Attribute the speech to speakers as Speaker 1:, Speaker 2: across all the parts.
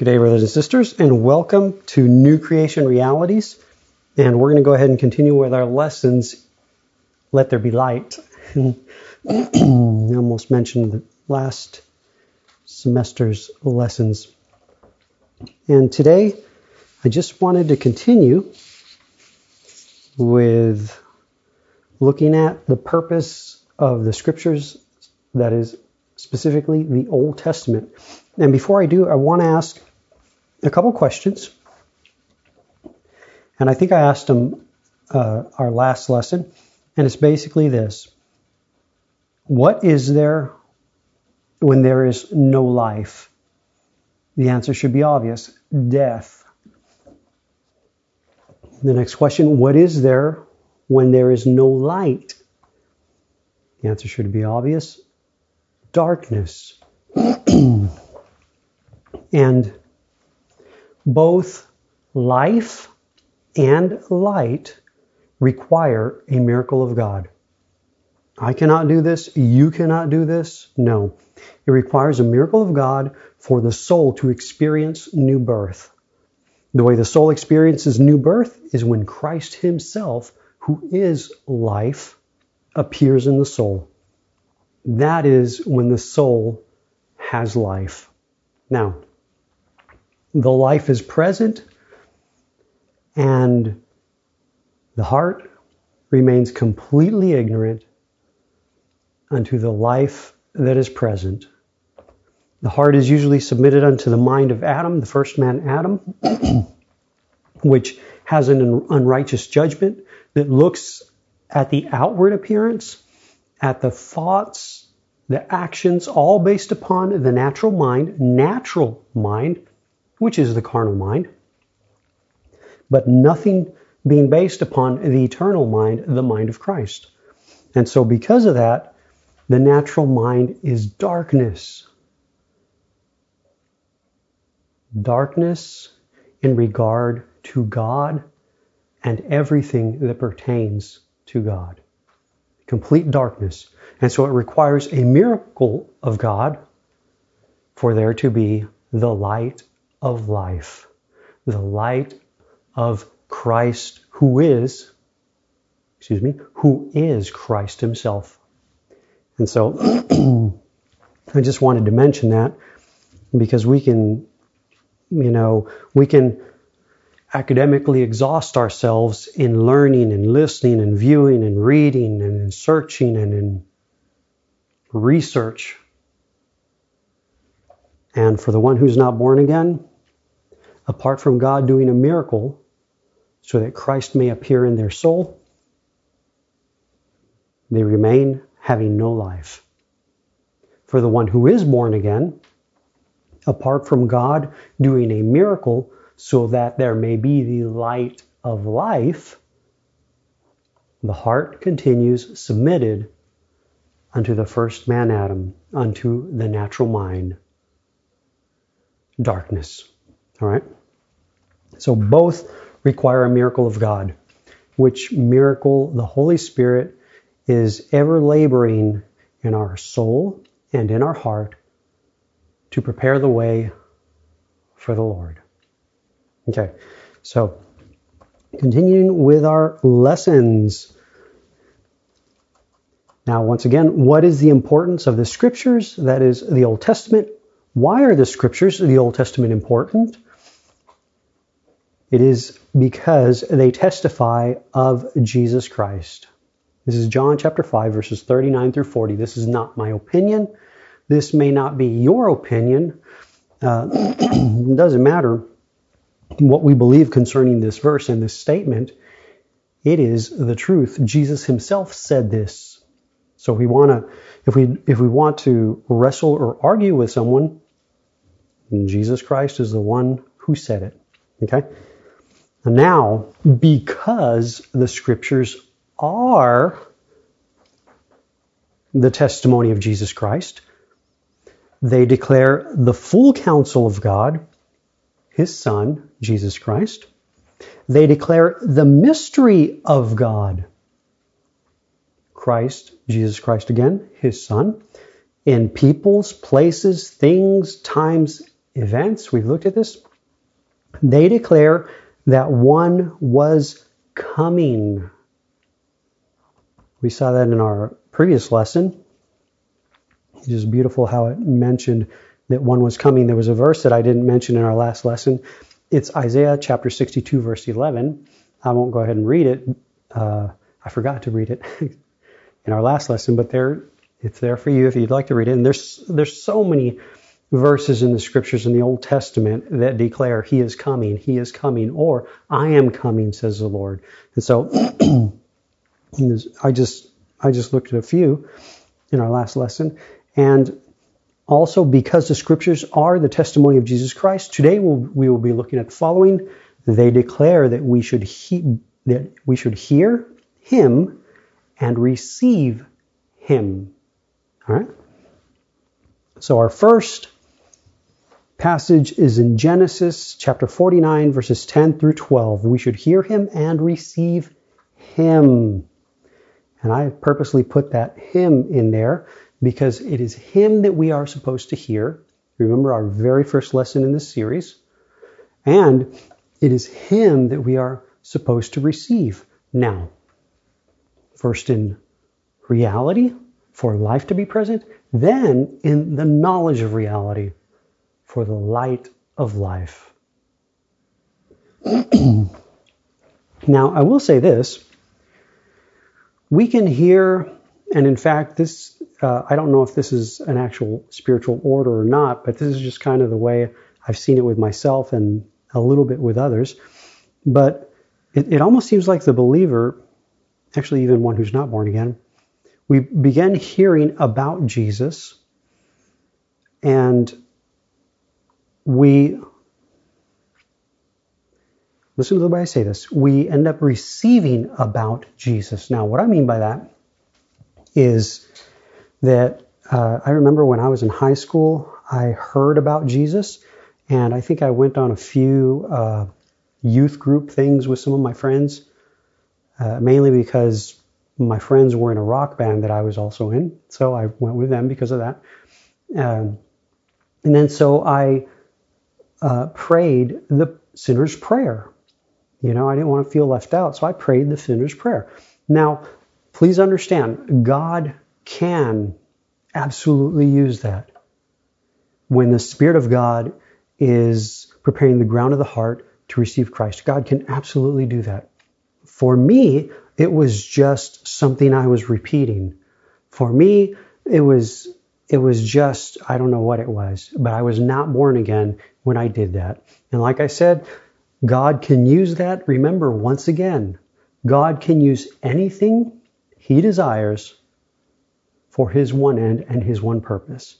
Speaker 1: Good day, brothers and sisters, and welcome to New Creation Realities. And we're going to go ahead and continue with our lessons, Let There Be Light. I almost mentioned the last semester's lessons. And today, I just wanted to continue with looking at the purpose of the scriptures, that is specifically the Old Testament. And before I do, I want to ask a couple questions. And I think I asked them uh, our last lesson, and it's basically this What is there when there is no life? The answer should be obvious death. The next question What is there when there is no light? The answer should be obvious darkness. and both life and light require a miracle of God. I cannot do this. You cannot do this. No. It requires a miracle of God for the soul to experience new birth. The way the soul experiences new birth is when Christ Himself, who is life, appears in the soul. That is when the soul has life. Now, the life is present and the heart remains completely ignorant unto the life that is present. The heart is usually submitted unto the mind of Adam, the first man Adam, which has an unrighteous judgment that looks at the outward appearance, at the thoughts, the actions, all based upon the natural mind, natural mind, which is the carnal mind, but nothing being based upon the eternal mind, the mind of Christ. And so, because of that, the natural mind is darkness. Darkness in regard to God and everything that pertains to God. Complete darkness. And so it requires a miracle of God for there to be the light of life, the light of Christ who is, excuse me, who is Christ himself. And so I just wanted to mention that because we can, you know, we can academically exhaust ourselves in learning and listening and viewing and reading and in searching and in research. And for the one who's not born again, apart from God doing a miracle so that Christ may appear in their soul, they remain having no life. For the one who is born again, apart from God doing a miracle so that there may be the light of life, the heart continues submitted unto the first man Adam, unto the natural mind, darkness. All right? So both require a miracle of God, which miracle the Holy Spirit is ever laboring in our soul and in our heart to prepare the way for the Lord. Okay, so continuing with our lessons. Now, once again, what is the importance of the scriptures? That is the Old Testament. Why are the scriptures, the Old Testament, important? It is because they testify of Jesus Christ. This is John chapter 5, verses 39 through 40. This is not my opinion. This may not be your opinion. Uh, it doesn't matter what we believe concerning this verse and this statement. It is the truth. Jesus himself said this. So we want to, if we if we want to wrestle or argue with someone, Jesus Christ is the one who said it. Okay. Now, because the scriptures are the testimony of Jesus Christ, they declare the full counsel of God, His Son, Jesus Christ. They declare the mystery of God, Christ, Jesus Christ again, His Son, in peoples, places, things, times, events. We've looked at this. They declare that one was coming. We saw that in our previous lesson. It is just beautiful how it mentioned that one was coming. There was a verse that I didn't mention in our last lesson. It's Isaiah chapter 62, verse 11. I won't go ahead and read it. Uh, I forgot to read it in our last lesson, but there, it's there for you if you'd like to read it. And there's there's so many verses in the scriptures in the Old Testament that declare He is coming, He is coming, or I am coming, says the Lord. And so I just I just looked at a few in our last lesson, and also because the scriptures are the testimony of Jesus Christ. Today we'll, we will be looking at the following. They declare that we should he, that we should hear Him and receive Him. All right. So our first passage is in Genesis chapter 49, verses 10 through 12. We should hear him and receive him. And I purposely put that him in there because it is him that we are supposed to hear. Remember our very first lesson in this series. And it is him that we are supposed to receive. Now, first in reality, for life to be present, then in the knowledge of reality for the light of life. now, I will say this. We can hear, and in fact, this, uh, I don't know if this is an actual spiritual order or not, but this is just kind of the way I've seen it with myself and a little bit with others. But it, it almost seems like the believer, actually, even one who's not born again, we begin hearing about Jesus and we listen to the way I say this. We end up receiving about Jesus. Now, what I mean by that is that uh, I remember when I was in high school, I heard about Jesus, and I think I went on a few uh, youth group things with some of my friends, uh, mainly because my friends were in a rock band that I was also in, so I went with them because of that. Um, and then so I uh, prayed the sinner's prayer. You know, I didn't want to feel left out, so I prayed the sinner's prayer. Now, please understand, God can absolutely use that. When the Spirit of God is preparing the ground of the heart to receive Christ, God can absolutely do that. For me, it was just something I was repeating. For me, it was it was just I don't know what it was, but I was not born again when I did that. And like I said, God can use that. Remember, once again, God can use anything He desires for His one end and His one purpose.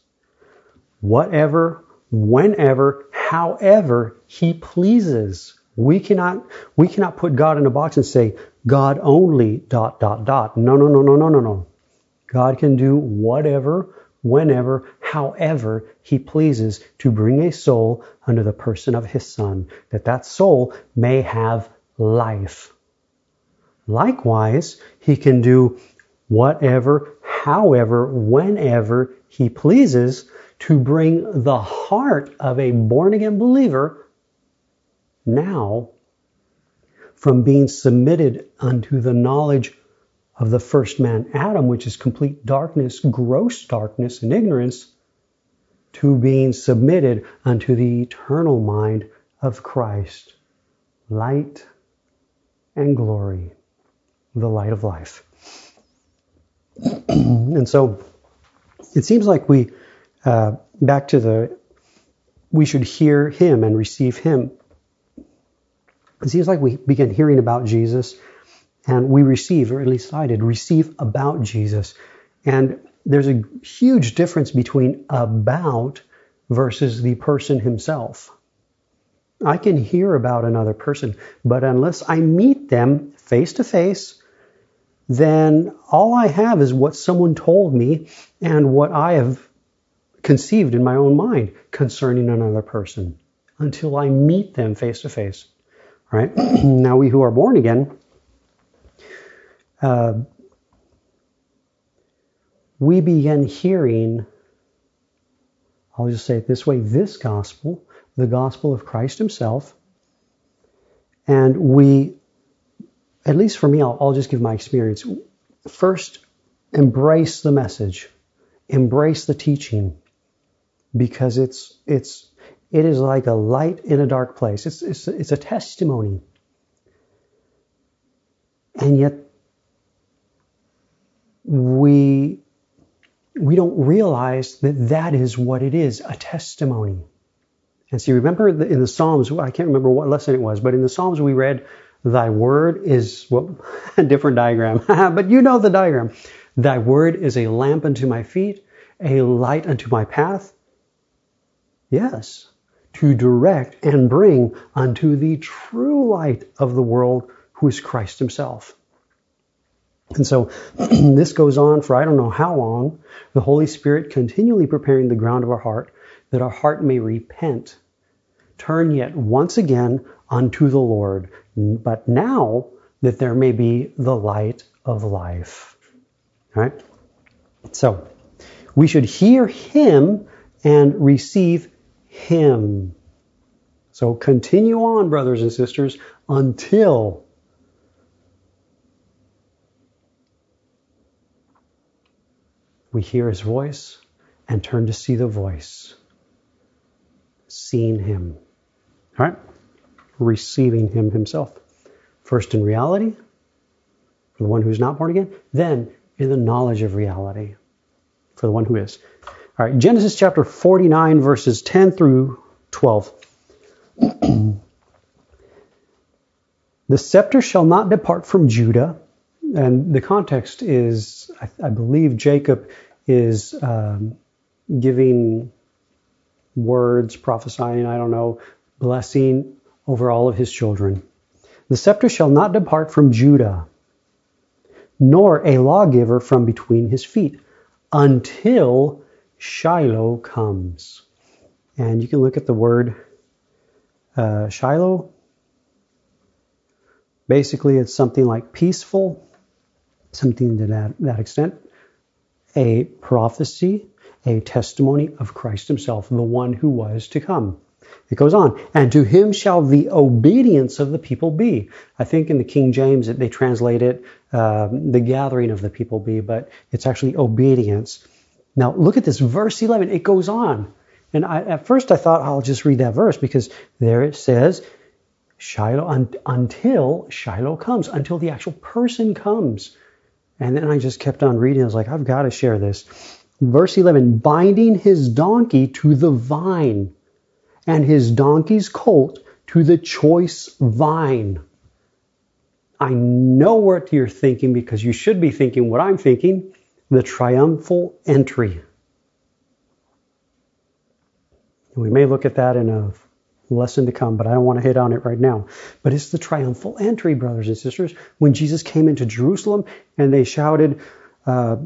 Speaker 1: Whatever, whenever, however He pleases. We cannot, we cannot put God in a box and say, God only, dot, dot, dot. No, no, no, no, no, no, no. God can do whatever, whenever, however he pleases to bring a soul under the person of his son, that that soul may have life. Likewise, he can do whatever, however, whenever he pleases to bring the heart of a born again believer now from being submitted unto the knowledge of the first man, Adam, which is complete darkness, gross darkness and ignorance, to being submitted unto the eternal mind of Christ, light and glory, the light of life. and so it seems like we, uh, back to the, we should hear him and receive him. It seems like we begin hearing about Jesus and we receive, or at least I did, receive about Jesus. And there's a huge difference between about versus the person himself. I can hear about another person, but unless I meet them face to face, then all I have is what someone told me and what I have conceived in my own mind concerning another person until I meet them face to face. Right? now we who are born again, uh, we begin hearing I'll just say it this way this gospel, the gospel of Christ Himself, and we, at least for me, I'll, I'll just give my experience. First, embrace the message, embrace the teaching, because it's it's it is like a light in a dark place. It's it's it's a testimony, and yet we we don't realize that that is what it is a testimony. And see, remember in the Psalms, I can't remember what lesson it was, but in the Psalms we read, Thy word is, well, a different diagram, but you know the diagram. Thy word is a lamp unto my feet, a light unto my path. Yes, to direct and bring unto the true light of the world, who is Christ Himself. And so this goes on for I don't know how long, the Holy Spirit continually preparing the ground of our heart that our heart may repent. Turn yet once again unto the Lord, but now that there may be the light of life. All right? So, we should hear Him and receive Him. So continue on, brothers and sisters, until we hear His voice and turn to see the voice seeing Him. All right? Receiving Him Himself. First in reality, for the one who's not born again, then in the knowledge of reality, for the one who is. All right, Genesis chapter 49, verses 10 through 12. the scepter shall not depart from Judah. And the context is, I, I believe Jacob is um, giving words, prophesying, I don't know, blessing over all of his children. The scepter shall not depart from Judah, nor a lawgiver from between his feet, until Shiloh comes. And you can look at the word uh, Shiloh. Basically, it's something like peaceful, something to that, that extent, a prophecy, a testimony of Christ himself, the one who was to come. It goes on, and to him shall the obedience of the people be. I think in the King James they translate it um, the gathering of the people be, but it's actually obedience. Now look at this verse 11. It goes on, and I, at first I thought I'll just read that verse because there it says Shiloh un, until Shiloh comes, until the actual person comes. And then I just kept on reading. I was like, I've got to share this. Verse 11, binding his donkey to the vine and his donkey's colt to the choice vine. I know what you're thinking because you should be thinking what I'm thinking the triumphal entry. We may look at that in a lesson to come, but I don't want to hit on it right now. But it's the triumphal entry, brothers and sisters. When Jesus came into Jerusalem and they shouted, uh,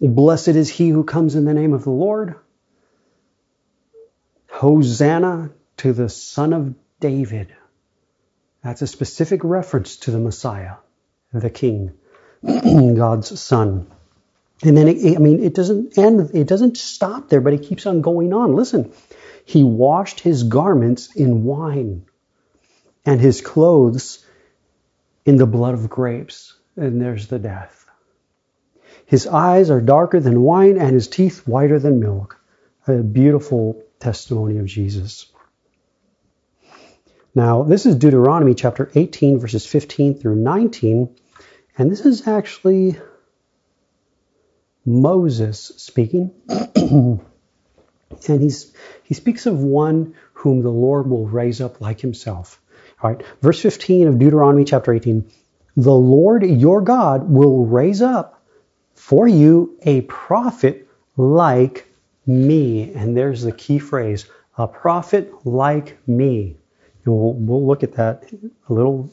Speaker 1: Blessed is he who comes in the name of the Lord. Hosanna to the Son of David. That's a specific reference to the Messiah, the King, God's Son. And then, it, I mean, it doesn't end, it doesn't stop there, but it keeps on going on. Listen, he washed his garments in wine and his clothes in the blood of grapes. And there's the death. His eyes are darker than wine and his teeth whiter than milk. A beautiful testimony of Jesus. Now, this is Deuteronomy chapter 18, verses 15 through 19, and this is actually Moses speaking. and he's, he speaks of one whom the Lord will raise up like himself. All right, verse 15 of Deuteronomy chapter 18 The Lord your God will raise up for you a prophet like me. And there's the key phrase a prophet like me. We'll, we'll look at that a little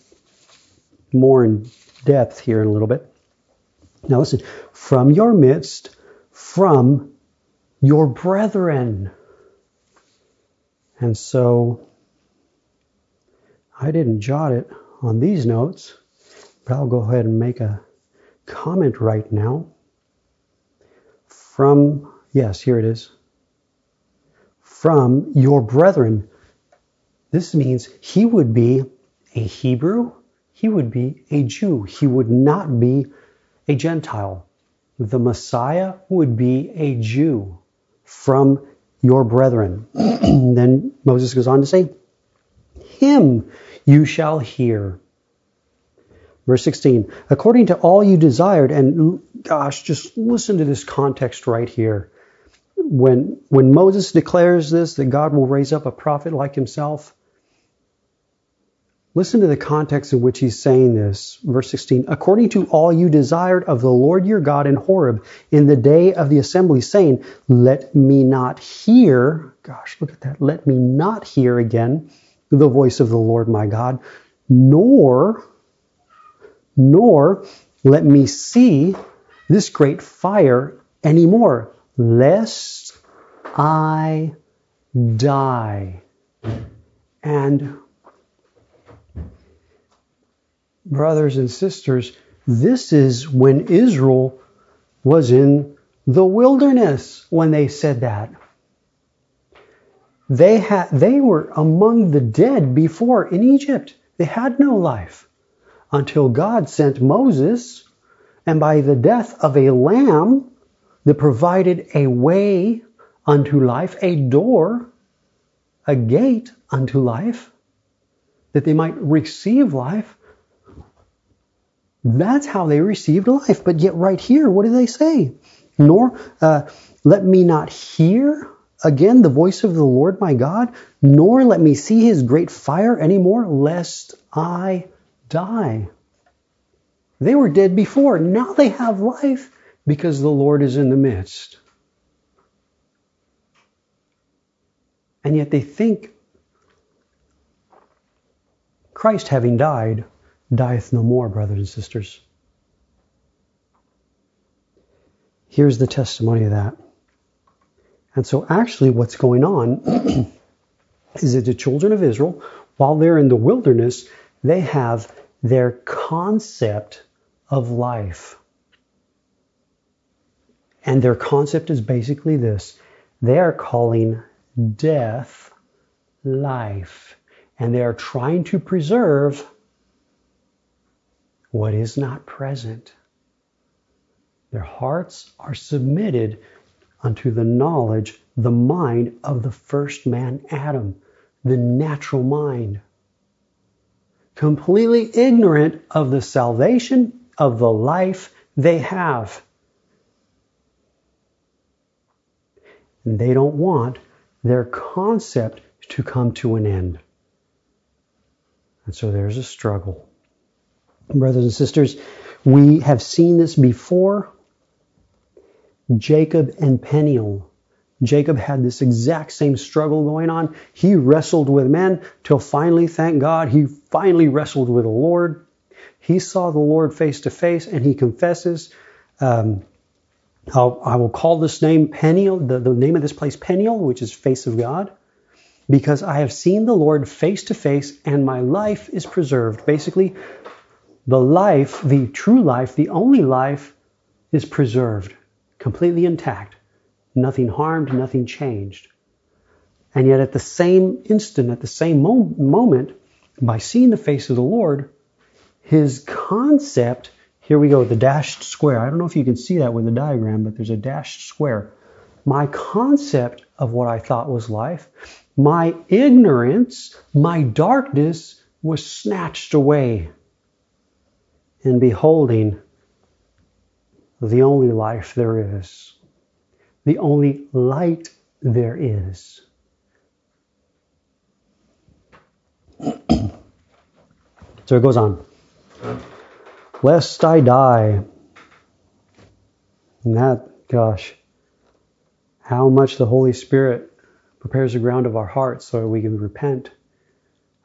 Speaker 1: more in depth here in a little bit. Now, listen from your midst, from your brethren. And so I didn't jot it on these notes, but I'll go ahead and make a comment right now from, yes, here it is. from your brethren. This means he would be a Hebrew, he would be a Jew, he would not be a Gentile. The Messiah would be a Jew from your brethren. then Moses goes on to say, Him you shall hear. Verse 16, according to all you desired, and gosh, just listen to this context right here. When, when Moses declares this, that God will raise up a prophet like himself, listen to the context in which he's saying this. Verse 16, according to all you desired of the Lord your God in Horeb in the day of the assembly, saying, let me not hear, gosh, look at that, let me not hear again the voice of the Lord my God, nor nor let me see this great fire anymore, lest I die. And brothers and sisters, this is when Israel was in the wilderness when they said that. They had they were among the dead before in Egypt. They had no life until God sent Moses, and by the death of a lamb that provided a way unto life, a door, a gate unto life, that they might receive life. That's how they received life. But yet, right here, what do they say? Nor uh, let me not hear again the voice of the Lord my God, nor let me see his great fire anymore, lest I die. They were dead before. Now they have life because the Lord is in the midst. And yet they think Christ, having died, dieth no more, brothers and sisters. Here's the testimony of that. And so, actually, what's going on is that the children of Israel, while they're in the wilderness, they have their concept of life. And their concept is basically this they are calling death life. And they are trying to preserve what is not present. Their hearts are submitted unto the knowledge, the mind of the first man, Adam, the natural mind completely ignorant of the salvation of the life they have. And they don't want their concept to come to an end. And so there's a struggle. Brothers and sisters, we have seen this before. Jacob and Peniel Jacob had this exact same struggle going on. He wrestled with men till finally, thank God, he finally wrestled with the Lord. He saw the Lord face to face and he confesses, um, I will call this name Peniel, the, the name of this place Peniel, which is face of God, because I have seen the Lord face to face and my life is preserved. Basically, the life, the true life, the only life is preserved, completely intact. Nothing harmed, nothing changed. And yet, at the same instant, at the same mo- moment, by seeing the face of the Lord, his concept here we go, the dashed square. I don't know if you can see that with the diagram, but there's a dashed square. My concept of what I thought was life, my ignorance, my darkness was snatched away. And beholding the only life there is the only light there is. so it goes on. Lest I die. And that, gosh, how much the Holy Spirit prepares the ground of our hearts so we can repent.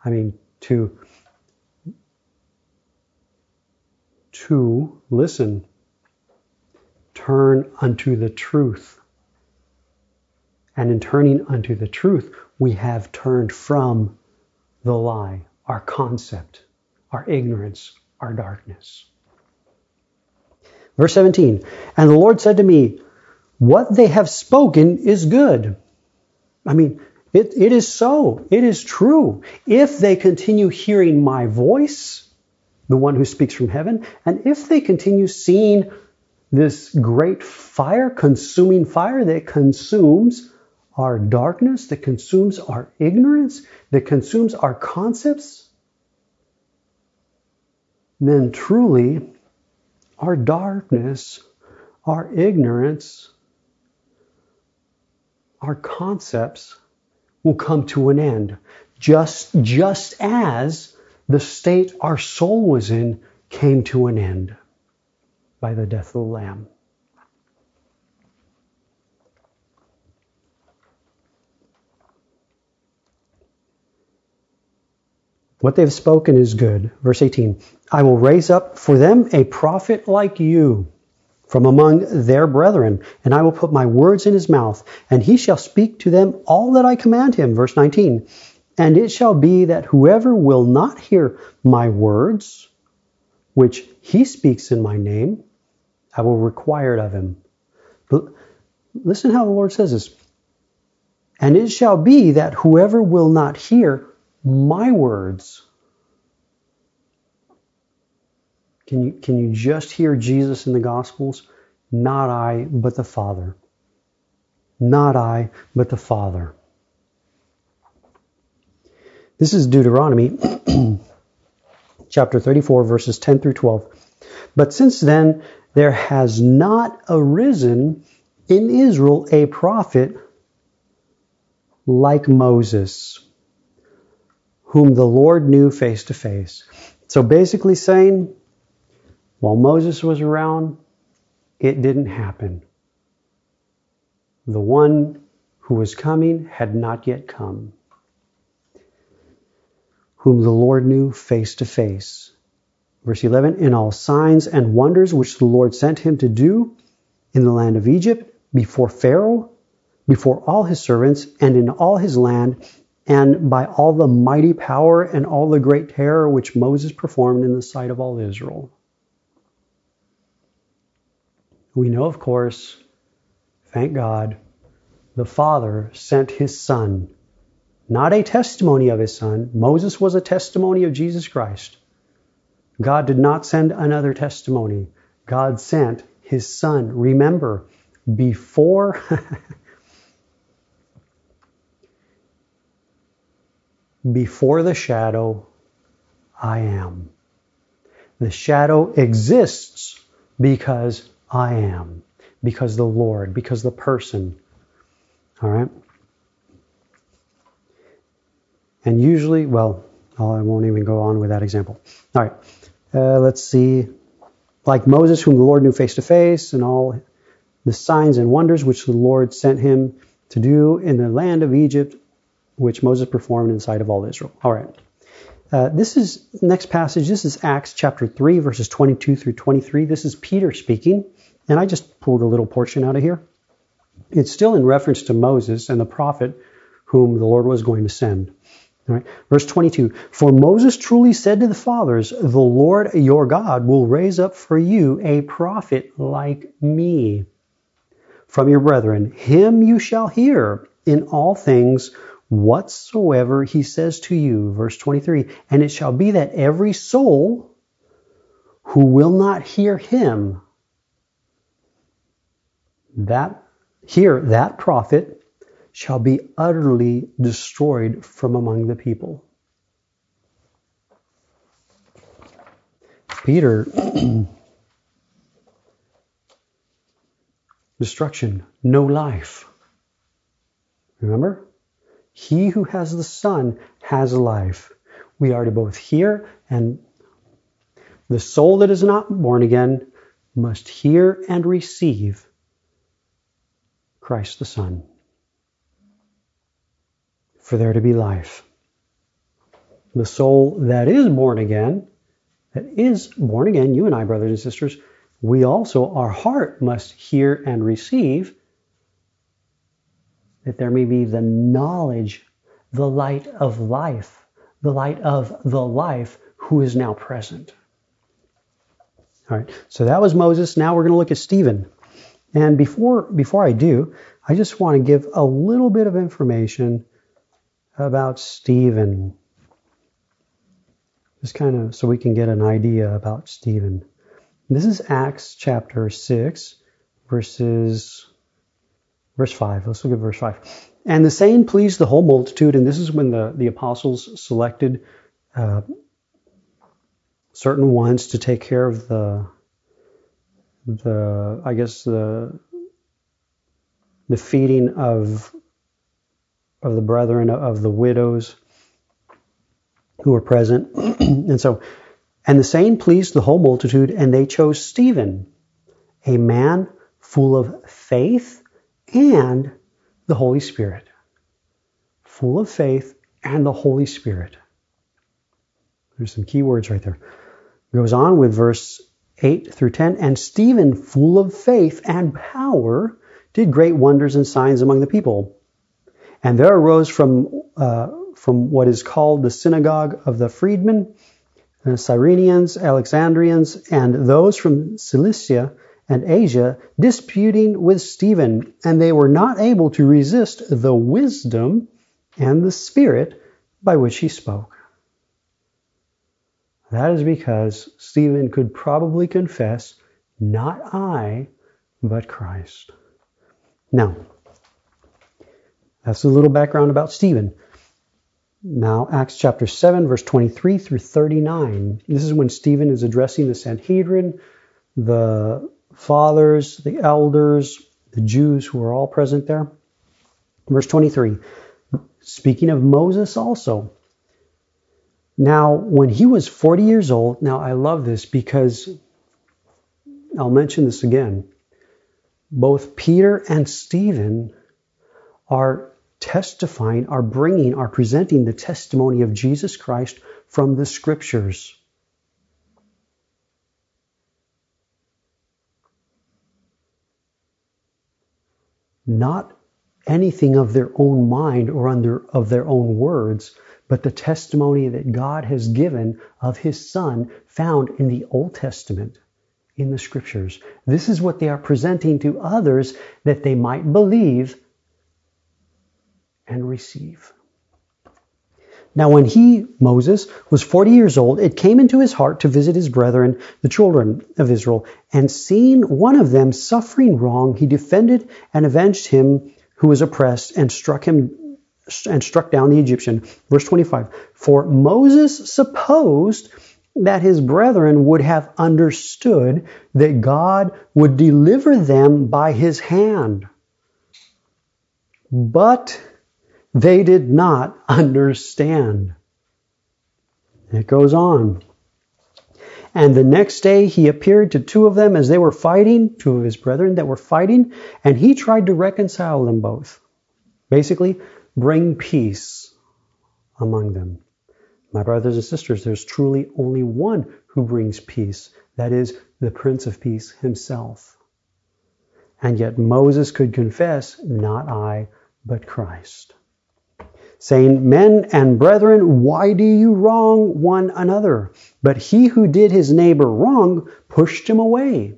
Speaker 1: I mean, to to listen, turn unto the truth. And in turning unto the truth, we have turned from the lie, our concept, our ignorance, our darkness. Verse 17 And the Lord said to me, What they have spoken is good. I mean, It, it is so. It is true. If they continue hearing my voice, the one who speaks from heaven, and if they continue seeing this great fire, consuming fire that consumes our darkness, that consumes our ignorance, that consumes our concepts, then truly our darkness, our ignorance, our concepts will come to an end. Just, just as the state our soul was in came to an end by the death of the Lamb. What they've spoken is good. Verse 18 I will raise up for them a prophet like you from among their brethren, and I will put my words in his mouth, and he shall speak to them all that I command him. Verse 19 And it shall be that whoever will not hear my words, which he speaks in my name, I will require it of him. But listen how the Lord says this. And it shall be that whoever will not hear my words. Can you, can you just hear Jesus in the Gospels? Not I, but the Father. Not I, but the Father. This is Deuteronomy chapter 34, verses 10 through 12. But since then, there has not arisen in Israel a prophet like Moses whom the Lord knew face to face. So basically saying, while Moses was around, it didn't happen. The one who was coming had not yet come, whom the Lord knew face to face. Verse 11, in all signs and wonders which the Lord sent him to do in the land of Egypt, before Pharaoh, before all his servants, and in all his land, and by all the mighty power and all the great terror which Moses performed in the sight of all Israel. We know, of course, thank God, the Father sent his Son, not a testimony of his Son. Moses was a testimony of Jesus Christ. God did not send another testimony. God sent his Son. Remember, before Before the shadow, I am. The shadow exists because I am, because the Lord, because the person. All right? And usually, well, I won't even go on with that example. All right, uh, let's see. Like Moses, whom the Lord knew face to face, and all the signs and wonders which the Lord sent him to do in the land of Egypt, which Moses performed in the sight of all Israel. All right. Uh, this is next passage. This is Acts chapter 3, verses 22 through 23. This is Peter speaking, and I just pulled a little portion out of here. It's still in reference to Moses and the prophet whom the Lord was going to send. Right. Verse 22 For Moses truly said to the fathers, The Lord your God will raise up for you a prophet like me from your brethren. Him you shall hear in all things whatsoever he says to you. Verse 23 And it shall be that every soul who will not hear him, that hear that prophet, shall be utterly destroyed from among the people. Peter, destruction, no life. Remember? He who has the Son has life. We are to both hear and the soul that is not born again must hear and receive Christ the Son for there to be life. The soul that is born again, that is born again, you and I, brothers and sisters, we also, our heart must hear and receive that there may be the knowledge, the light of life, the light of the life who is now present. All right, so that was Moses. Now we're going to look at Stephen. And before, before I do, I just want to give a little bit of information about Stephen. Just kind of so we can get an idea about Stephen. This is Acts chapter 6, verses verse 5. Let's look at verse 5. And the saying pleased the whole multitude, and this is when the, the apostles selected uh, certain ones to take care of the the I guess the the feeding of of the brethren of the widows who were present. and so and the saying pleased the whole multitude, and they chose Stephen, a man full of faith and the Holy Spirit. Full of faith and the Holy Spirit. There's some key words right there. Goes on with verse 8 through 10. And Stephen, full of faith and power, did great wonders and signs among the people. And there arose from, uh, from what is called the synagogue of the freedmen, the Cyrenians, Alexandrians, and those from Cilicia and Asia disputing with Stephen, and they were not able to resist the wisdom and the spirit by which he spoke. That is because Stephen could probably confess, not I, but Christ. Now, that's a little background about Stephen. Now, Acts chapter 7, verse 23 through 39. This is when Stephen is addressing the Sanhedrin, the fathers, the elders, the Jews who are all present there. Verse 23. Speaking of Moses also, now, when he was 40 years old, now I love this because I'll mention this again. Both Peter and Stephen are testifying, are bringing, are presenting the testimony of Jesus Christ from the scriptures. Not anything of their own mind or under of their own words, but the testimony that God has given of his son found in the Old Testament, in the scriptures. This is what they are presenting to others that they might believe and receive. Now, when he, Moses, was 40 years old, it came into his heart to visit his brethren, the children of Israel, and seeing one of them suffering wrong, he defended and avenged him who was oppressed and struck him and struck down the Egyptian. Verse 25. For Moses supposed that his brethren would have understood that God would deliver them by his hand. But they did not understand. It goes on. And the next day he appeared to two of them as they were fighting, two of his brethren that were fighting, and he tried to reconcile them both. Basically, bring peace among them. My brothers and sisters, there's truly only one who brings peace. That is the Prince of Peace himself. And yet Moses could confess, not I, but Christ. Saying, Men and brethren, why do you wrong one another? But he who did his neighbor wrong pushed him away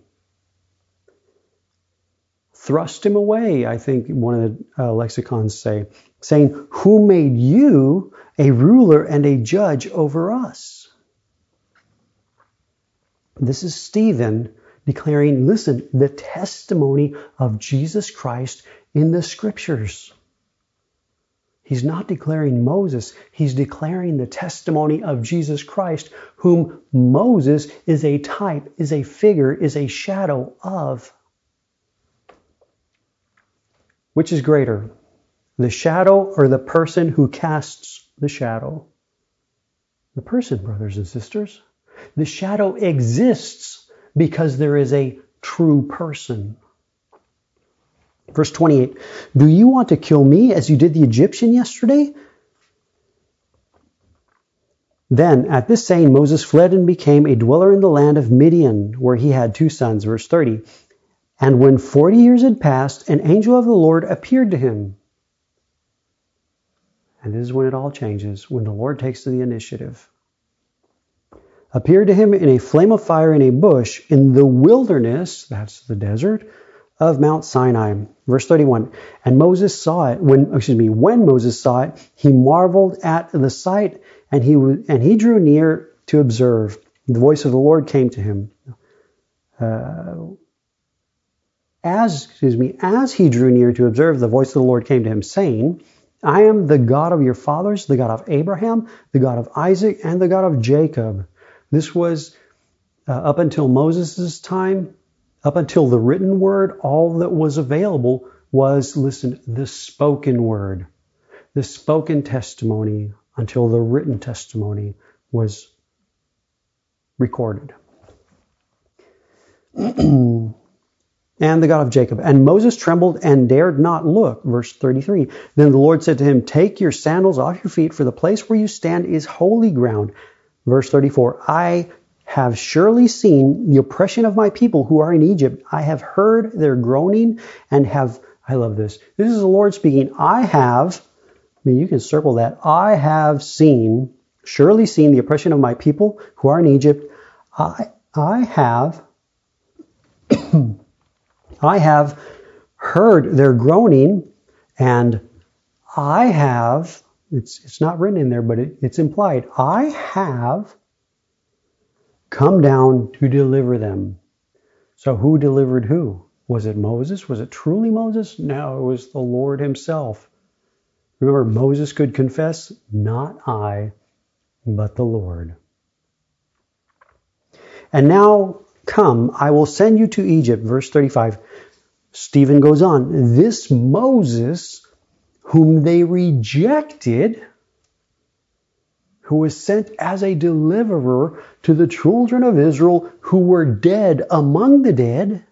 Speaker 1: thrust him away, I think one of the uh, lexicons say, saying, Who made you a ruler and a judge over us? This is Stephen declaring, listen, the testimony of Jesus Christ in the scriptures. He's not declaring Moses, he's declaring the testimony of Jesus Christ, whom Moses is a type, is a figure, is a shadow of. Which is greater, the shadow or the person who casts the shadow? The person, brothers and sisters. The shadow exists because there is a true person. Verse 28 Do you want to kill me as you did the Egyptian yesterday? Then, at this saying, Moses fled and became a dweller in the land of Midian, where he had two sons. Verse 30. And when forty years had passed, an angel of the Lord appeared to him. And this is when it all changes, when the Lord takes the initiative. Appeared to him in a flame of fire in a bush in the wilderness, that's the desert, of Mount Sinai. Verse 31. And Moses saw it when, excuse me, when Moses saw it, he marveled at the sight and he, and he drew near to observe. The voice of the Lord came to him. Uh, as, excuse me, as he drew near to observe, the voice of the Lord came to him saying, I am the God of your fathers, the God of Abraham, the God of Isaac, and the God of Jacob. This was uh, up until Moses' time, up until the written word, all that was available was, listen, the spoken word, the spoken testimony until the written testimony was recorded. and the God of Jacob. And Moses trembled and dared not look. Verse 33. Then the Lord said to him, Take your sandals off your feet, for the place where you stand is holy ground. Verse 34. I have surely seen the oppression of my people who are in Egypt. I have heard their groaning and have, I love this. This is the Lord speaking. I have, I mean, you can circle that. I have seen, surely seen the oppression of my people who are in Egypt. I, I have, I have heard their groaning and I have, it's, it's not written in there, but it, it's implied. I have come down to deliver them. So who delivered who? Was it Moses? Was it truly Moses? No, it was the Lord himself. Remember, Moses could confess, not I, but the Lord. And now come, I will send you to Egypt. Verse 35. Stephen goes on. This Moses, whom they rejected, who was sent as a deliverer to the children of Israel who were dead among the dead,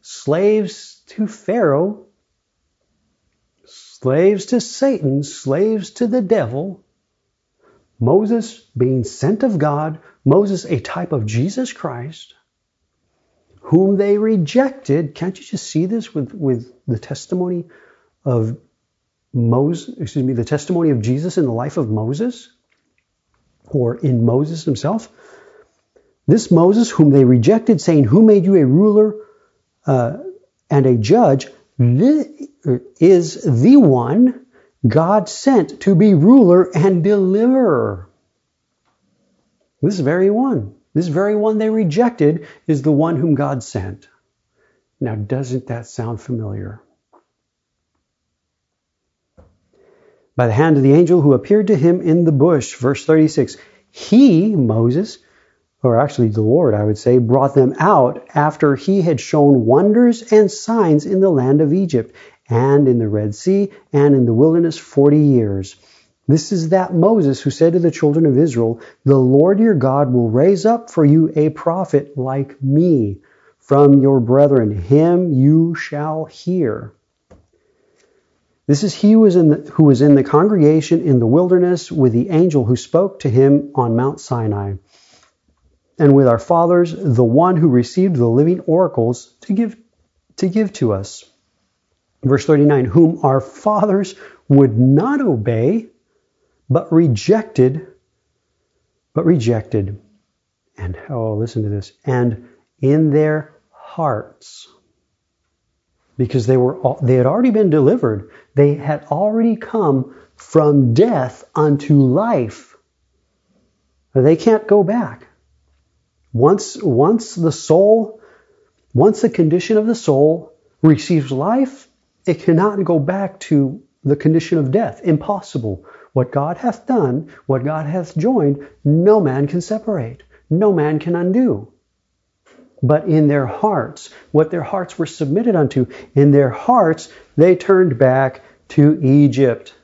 Speaker 1: slaves to Pharaoh, slaves to Satan, slaves to the devil. Moses being sent of God, Moses a type of Jesus Christ, whom they rejected. Can't you just see this with, with the testimony of Moses, excuse me, the testimony of Jesus in the life of Moses or in Moses himself. This Moses, whom they rejected, saying, Who made you a ruler uh, and a judge, This is the one God sent to be ruler and deliverer. This very one, this very one they rejected, is the one whom God sent. Now, doesn't that sound familiar? By the hand of the angel who appeared to him in the bush. Verse 36. He, Moses, or actually the Lord, I would say, brought them out after he had shown wonders and signs in the land of Egypt and in the Red Sea and in the wilderness 40 years. This is that Moses who said to the children of Israel, The Lord your God will raise up for you a prophet like me from your brethren. Him you shall hear. This is he who was, in the, who was in the congregation in the wilderness with the angel who spoke to him on Mount Sinai, and with our fathers, the one who received the living oracles to give to give to us. Verse 39, whom our fathers would not obey, but rejected, but rejected. And oh, listen to this. And in their hearts because they were all, they had already been delivered. They had already come from death unto life. They can't go back. Once once the soul, once the condition of the soul receives life, it cannot go back to the condition of death. Impossible. What God hath done, what God hath joined, no man can separate. No man can undo but in their hearts, what their hearts were submitted unto, in their hearts, they turned back to Egypt,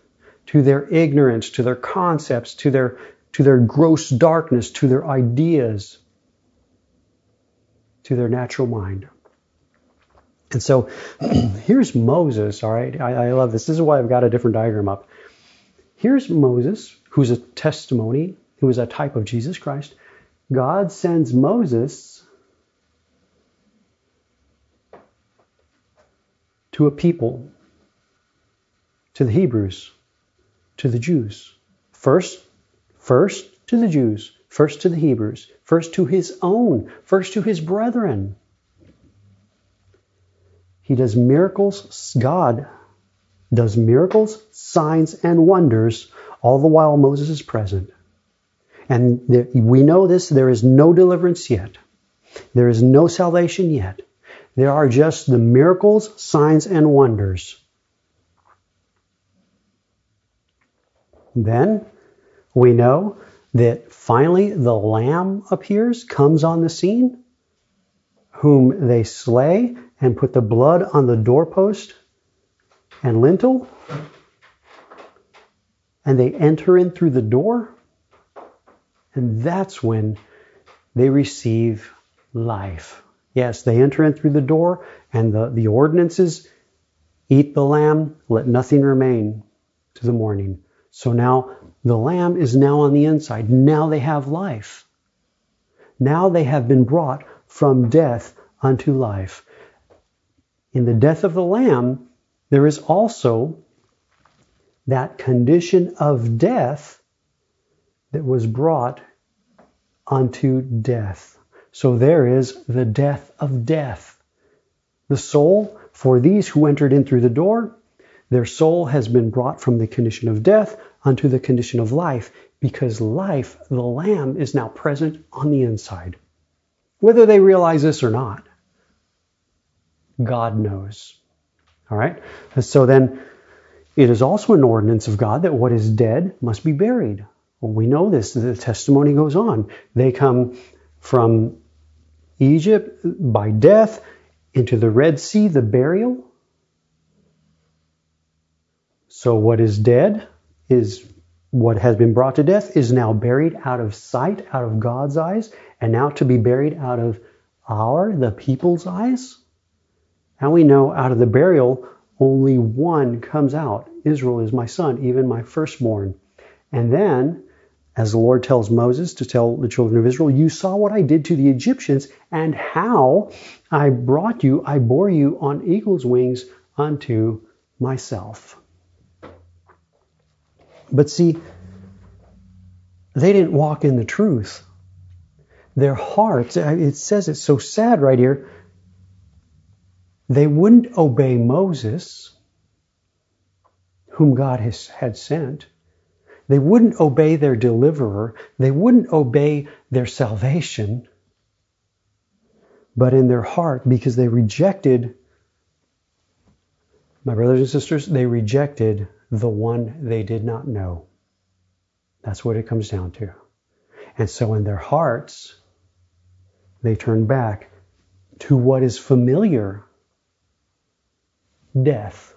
Speaker 1: to their ignorance, to their concepts, to their, to their gross darkness, to their ideas, to their natural mind. And so here's Moses, all right? I, I love this. This is why I've got a different diagram up. Here's Moses, who's a testimony, who is a type of Jesus Christ. God sends Moses to a people, to the Hebrews, to the Jews. First, first to the Jews, first to the Hebrews, first to his own, first to his brethren. He does miracles. God does miracles, signs, and wonders all the while Moses is present. And there, we know this, there is no deliverance yet. There is no salvation yet. There are just the miracles, signs, and wonders. Then we know that finally the Lamb appears, comes on the scene, whom they slay and put the blood on the doorpost and lintel, and they enter in through the door, and that's when they receive life. Yes, they enter in through the door, and the, the ordinances eat the lamb, let nothing remain to the morning. So now the lamb is now on the inside. Now they have life. Now they have been brought from death unto life. In the death of the lamb, there is also that condition of death that was brought unto death. So there is the death of death. The soul, for these who entered in through the door, their soul has been brought from the condition of death unto the condition of life because life, the Lamb, is now present on the inside. Whether they realize this or not, God knows. All right? So then, it is also an ordinance of God that what is dead must be buried. Well, we know this. The testimony goes on. They come from Egypt by death into the Red Sea, the burial. So what is dead is what has been brought to death is now buried out of sight, out of God's eyes, and now to be buried out of our, the people's eyes. And we know out of the burial, only one comes out. Israel is my son, even my firstborn. And then, as the Lord tells Moses to tell the children of Israel, you saw what I did to the Egyptians and how I brought you, I bore you on eagle's wings unto myself. But see, they didn't walk in the truth. Their hearts, it says it's so sad right here, they wouldn't obey Moses, whom God has, had sent. They wouldn't obey their deliverer. They wouldn't obey their salvation. But in their heart, because they rejected, my brothers and sisters, they rejected the one they did not know. That's what it comes down to. And so in their hearts, they turn back to what is familiar death.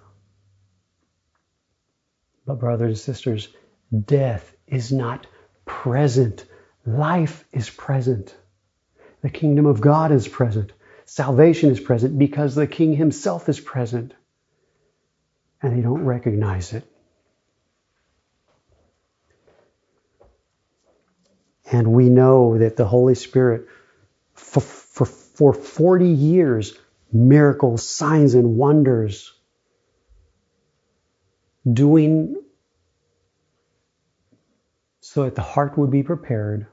Speaker 1: But, brothers and sisters, death is not present. Life is present. The kingdom of God is present. Salvation is present because the King himself is present and they don't recognize it. And we know that the Holy Spirit, for, for, for 40 years, miracles, signs, and wonders, doing so that the heart would be prepared,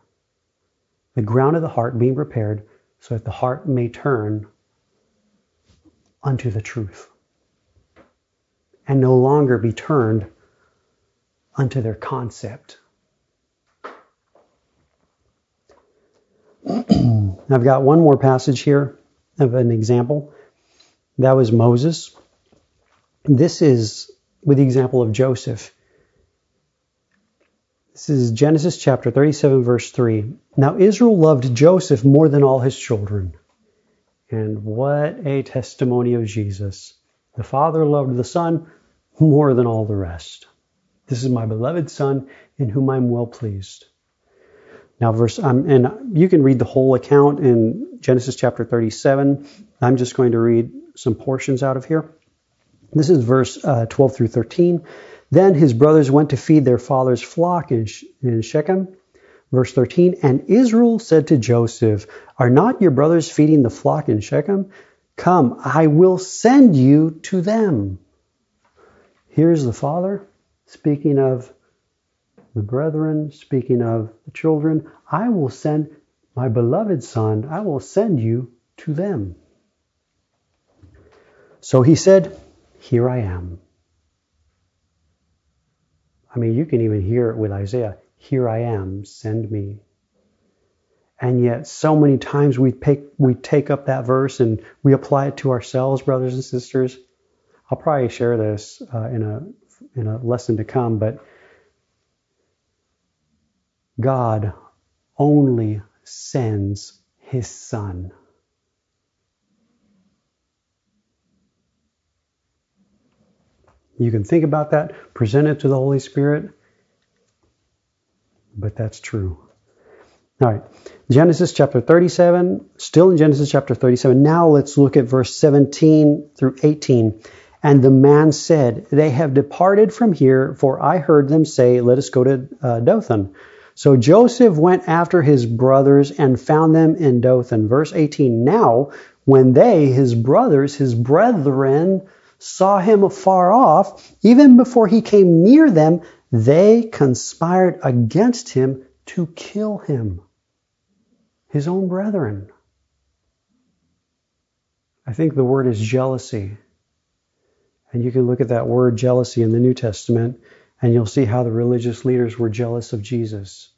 Speaker 1: the ground of the heart being prepared, so that the heart may turn unto the truth and no longer be turned unto their concept. I've got one more passage here of an example. That was Moses. This is with the example of Joseph. This is Genesis chapter 37, verse 3. Now Israel loved Joseph more than all his children. And what a testimony of Jesus. The Father loved the Son more than all the rest. This is my beloved Son in whom I'm well pleased. Now, verse, um, and you can read the whole account in Genesis chapter 37. I'm just going to read some portions out of here. This is verse uh, 12 through 13. Then his brothers went to feed their father's flock in, in Shechem. Verse 13, and Israel said to Joseph, Are not your brothers feeding the flock in Shechem? Come, I will send you to them. Here's the father speaking of the brethren, speaking of the children. I will send my beloved son, I will send you to them. So he said, Here I am. I mean, you can even hear it with Isaiah Here I am, send me. And yet, so many times we take, we take up that verse and we apply it to ourselves, brothers and sisters. I'll probably share this uh, in a in a lesson to come, but God only sends His Son. You can think about that, present it to the Holy Spirit, but that's true. All right, Genesis chapter 37, still in Genesis chapter 37. Now let's look at verse 17 through 18. And the man said, They have departed from here, for I heard them say, Let us go to uh, Dothan. So Joseph went after his brothers and found them in Dothan. Verse 18 Now, when they, his brothers, his brethren, saw him afar off, even before he came near them, they conspired against him to kill him, his own brethren. I think the word is jealousy. And you can look at that word jealousy in the New Testament, and you'll see how the religious leaders were jealous of Jesus.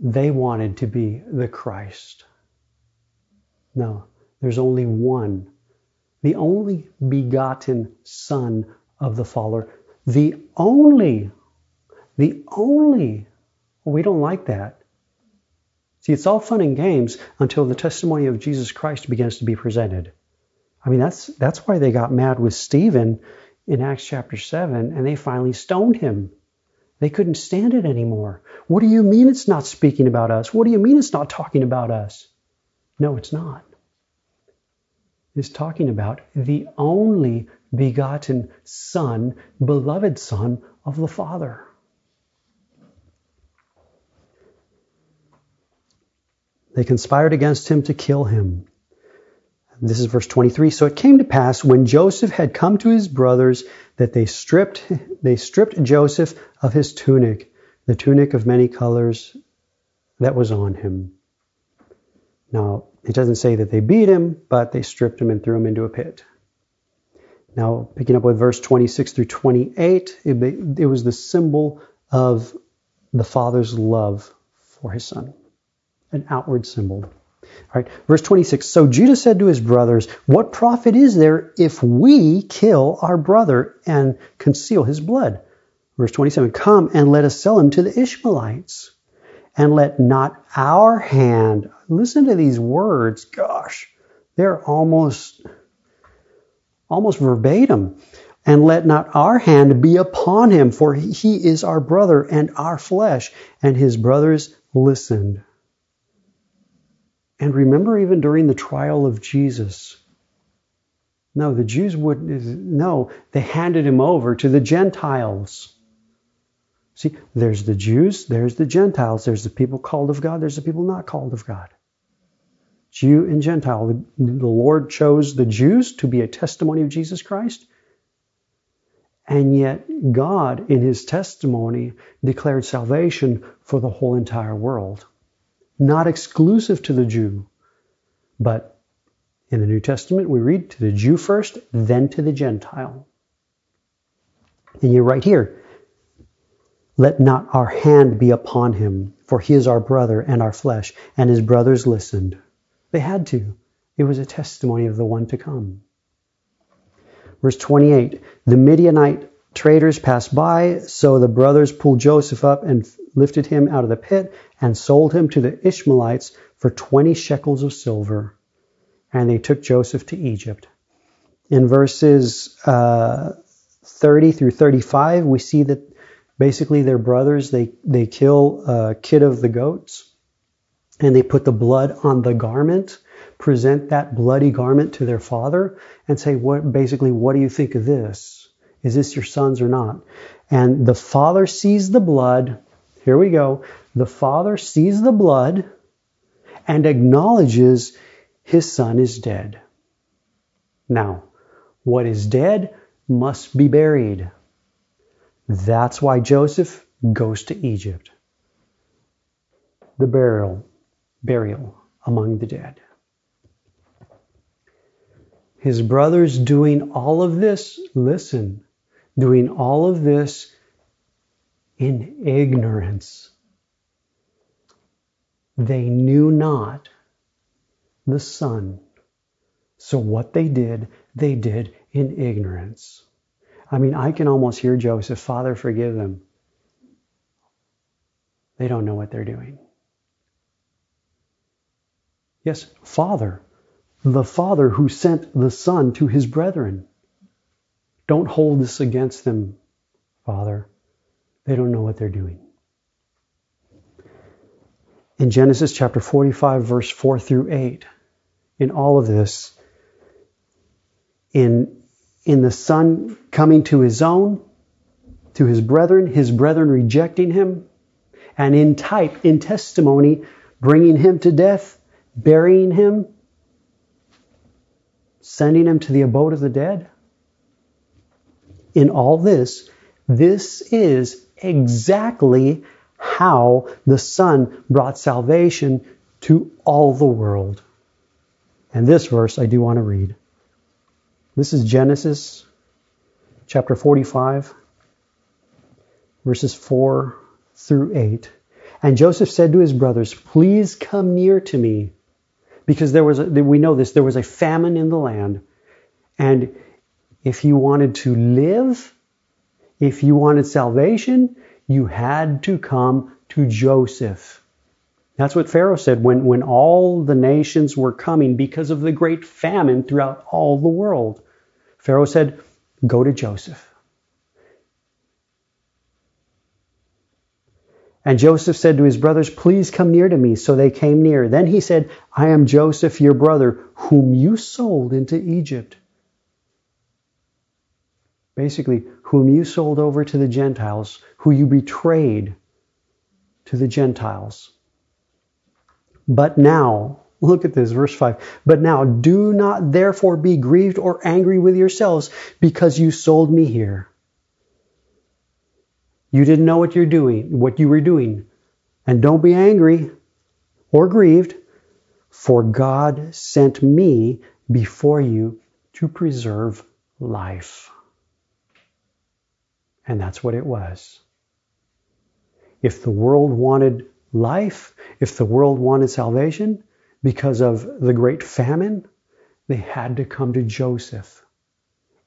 Speaker 1: They wanted to be the Christ. No, there's only one, the only begotten Son of the Father. The only, the only. We don't like that. See, it's all fun and games until the testimony of Jesus Christ begins to be presented. I mean, that's that's why they got mad with Stephen in Acts chapter 7 and they finally stoned him. They couldn't stand it anymore. What do you mean it's not speaking about us? What do you mean it's not talking about us? No, it's not. It's talking about the only begotten Son, beloved Son of the Father. They conspired against him to kill him. This is verse 23. So it came to pass when Joseph had come to his brothers that they stripped they stripped Joseph of his tunic, the tunic of many colors that was on him. Now, it doesn't say that they beat him, but they stripped him and threw him into a pit. Now, picking up with verse 26 through 28, it, it was the symbol of the father's love for his son, an outward symbol. All right, verse 26. So Judah said to his brothers, What profit is there if we kill our brother and conceal his blood? Verse 27. Come and let us sell him to the Ishmaelites, and let not our hand, listen to these words, gosh, they're almost, almost verbatim. And let not our hand be upon him, for he is our brother and our flesh. And his brothers listened. And remember, even during the trial of Jesus, no, the Jews would, no, they handed him over to the Gentiles. See, there's the Jews, there's the Gentiles, there's the people called of God, there's the people not called of God. Jew and Gentile. The, Lord chose the Jews to be a testimony of Jesus Christ. And yet, God, in his testimony, declared salvation for the whole entire world not exclusive to the Jew, but in the New Testament, we read to the Jew first, then to the Gentile. And you're right here. Let not our hand be upon him, for he is our brother and our flesh. And his brothers listened. They had to. It was a testimony of the one to come. Verse 28 The Midianite traders passed by, so the brothers pulled Joseph up and lifted him out of the pit and sold him to the Ishmaelites for 20 shekels of silver. And they took Joseph to Egypt. In verses uh, 30 through 35, we see that basically their brothers, they, they kill a kid of the goats and they put the blood on the garment, present that bloody garment to their father and say, what, basically, what do you think of this? Is this your son's or not? And the father sees the blood here we go. The father sees the blood and acknowledges his son is dead. Now, what is dead must be buried. That's why Joseph goes to Egypt. The burial, burial among the dead. his brothers doing all of this, listen, doing all of this in ignorance. They knew not the Son. So what they did, they did in ignorance. I mean, I can almost hear Joseph, Father, forgive them. They don't know what they're doing. Yes, Father, the Father who sent the Son to his brethren. Don't hold this against them, Father. They don't know what they're doing. In Genesis chapter 45, verse 4 through 8, in all of this, in, in the Son coming to his own, to his brethren, his brethren rejecting him, and in type, in testimony, bringing him to death, burying him, sending him to the abode of the dead. In all this, this is exactly how the Son brought salvation to all the world. And this verse I do want to read. This is Genesis chapter 45, verses 4 through 8. And Joseph said to his brothers, Please come near to me. Because there was, a, we know this, there was a famine in the land. And if you wanted to live, if you wanted salvation, you had to come to Joseph. That's what Pharaoh said when, when all the nations were coming because of the great famine throughout all the world. Pharaoh said, Go to Joseph. And Joseph said to his brothers, Please come near to me. So they came near. Then he said, I am Joseph, your brother, whom you sold into Egypt. Basically, whom you sold over to the Gentiles, who you betrayed to the Gentiles. But now, look at this, verse 5. But now, do not therefore be grieved or angry with yourselves because you sold me here. You didn't know what you're doing, what you were doing. And don't be angry or grieved, for God sent me before you to preserve life. And that's what it was. If the world wanted life, if the world wanted salvation because of the great famine, they had to come to Joseph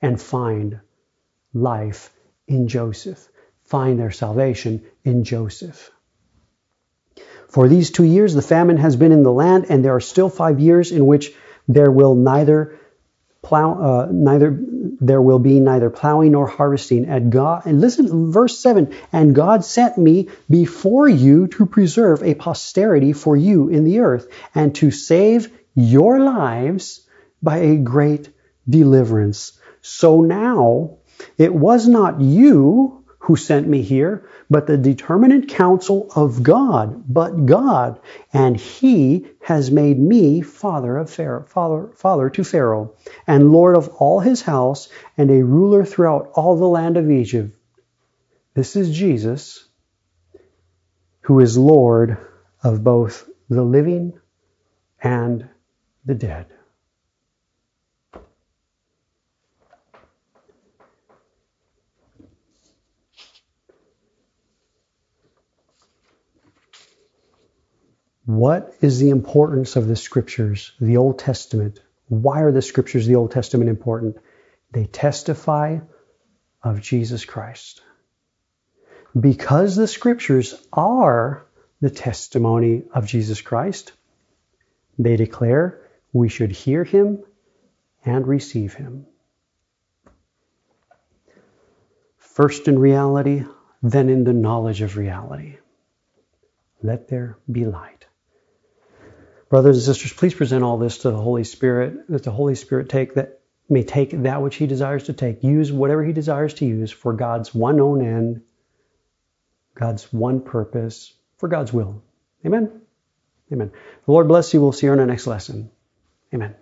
Speaker 1: and find life in Joseph find their salvation in Joseph. For these two years the famine has been in the land, and there are still five years in which there will neither plow, uh, neither there will be neither plowing nor harvesting. at God, and listen, verse seven. And God sent me before you to preserve a posterity for you in the earth, and to save your lives by a great deliverance. So now it was not you who sent me here, but the determinate counsel of God, but God, and he has made me father of Pharaoh, father, father to Pharaoh, and lord of all his house, and a ruler throughout all the land of Egypt. This is Jesus, who is Lord of both the living and the dead. What is the importance of the scriptures, the Old Testament? Why are the scriptures, the Old Testament, important? They testify of Jesus Christ. Because the scriptures are the testimony of Jesus Christ, they declare we should hear him and receive him. First in reality, then in the knowledge of reality. Let there be light. Brothers and sisters, please present all this to the Holy Spirit, that the Holy Spirit take that may take that which he desires to take, use whatever he desires to use for God's one own end, God's one purpose, for God's will. Amen. Amen. The Lord bless you. We'll see you in our next lesson. Amen.